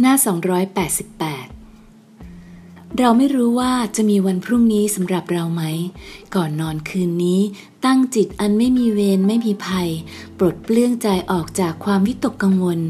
หน้า 288 เราไม่รู้ว่าจะมีวันพรุ่งนี้สำหรับเราไหม ก่อนนอนคืนนี้ ตั้งจิตอันไม่มีเวรไม่มีภัย ปลดเปลื้องใจออกจากความวิตกกังวล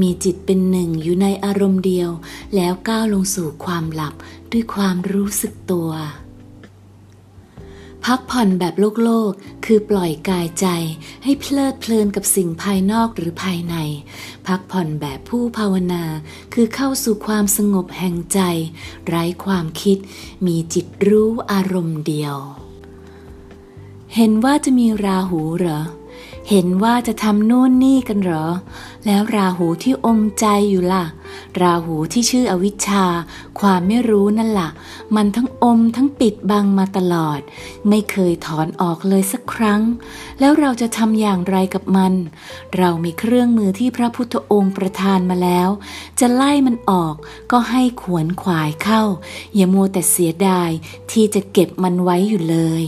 มีจิตเป็นหนึ่งอยู่ในอารมณ์เดียว แล้วก้าวลงสู่ความหลับด้วยความรู้สึกตัว พักผ่อนแบบโลกโลก คือปล่อยกายใจ ให้เพลิดเพลินกับสิ่งภายนอกหรือภายใน พักผ่อนแบบผู้ภาวนา คือเข้าสู่ความสงบแห่งใจ ไร้ความคิด มีจิตรู้อารมณ์เดียว เห็นว่าจะมีราหูเหรอ เห็นว่าจะทำนู่นนี่กันเหรอ แล้วราหูที่อมใจอยู่ล่ะ ราหูที่ชื่ออวิชชา ความไม่รู้นั่นละ่ะ มันทั้งอมทั้งปิดบังมาตลอด ไม่เคยถอนออกเลยสักครั้ง แล้วเราจะทำอย่างไรกับมัน เรามีเครื่องมือที่พระพุทธองค์ประทานมาแล้ว จะไล่มันออกก็ให้ขวนขวายเข้า อย่ามัวแต่เสียดายที่จะเก็บมันไว้อยู่เลย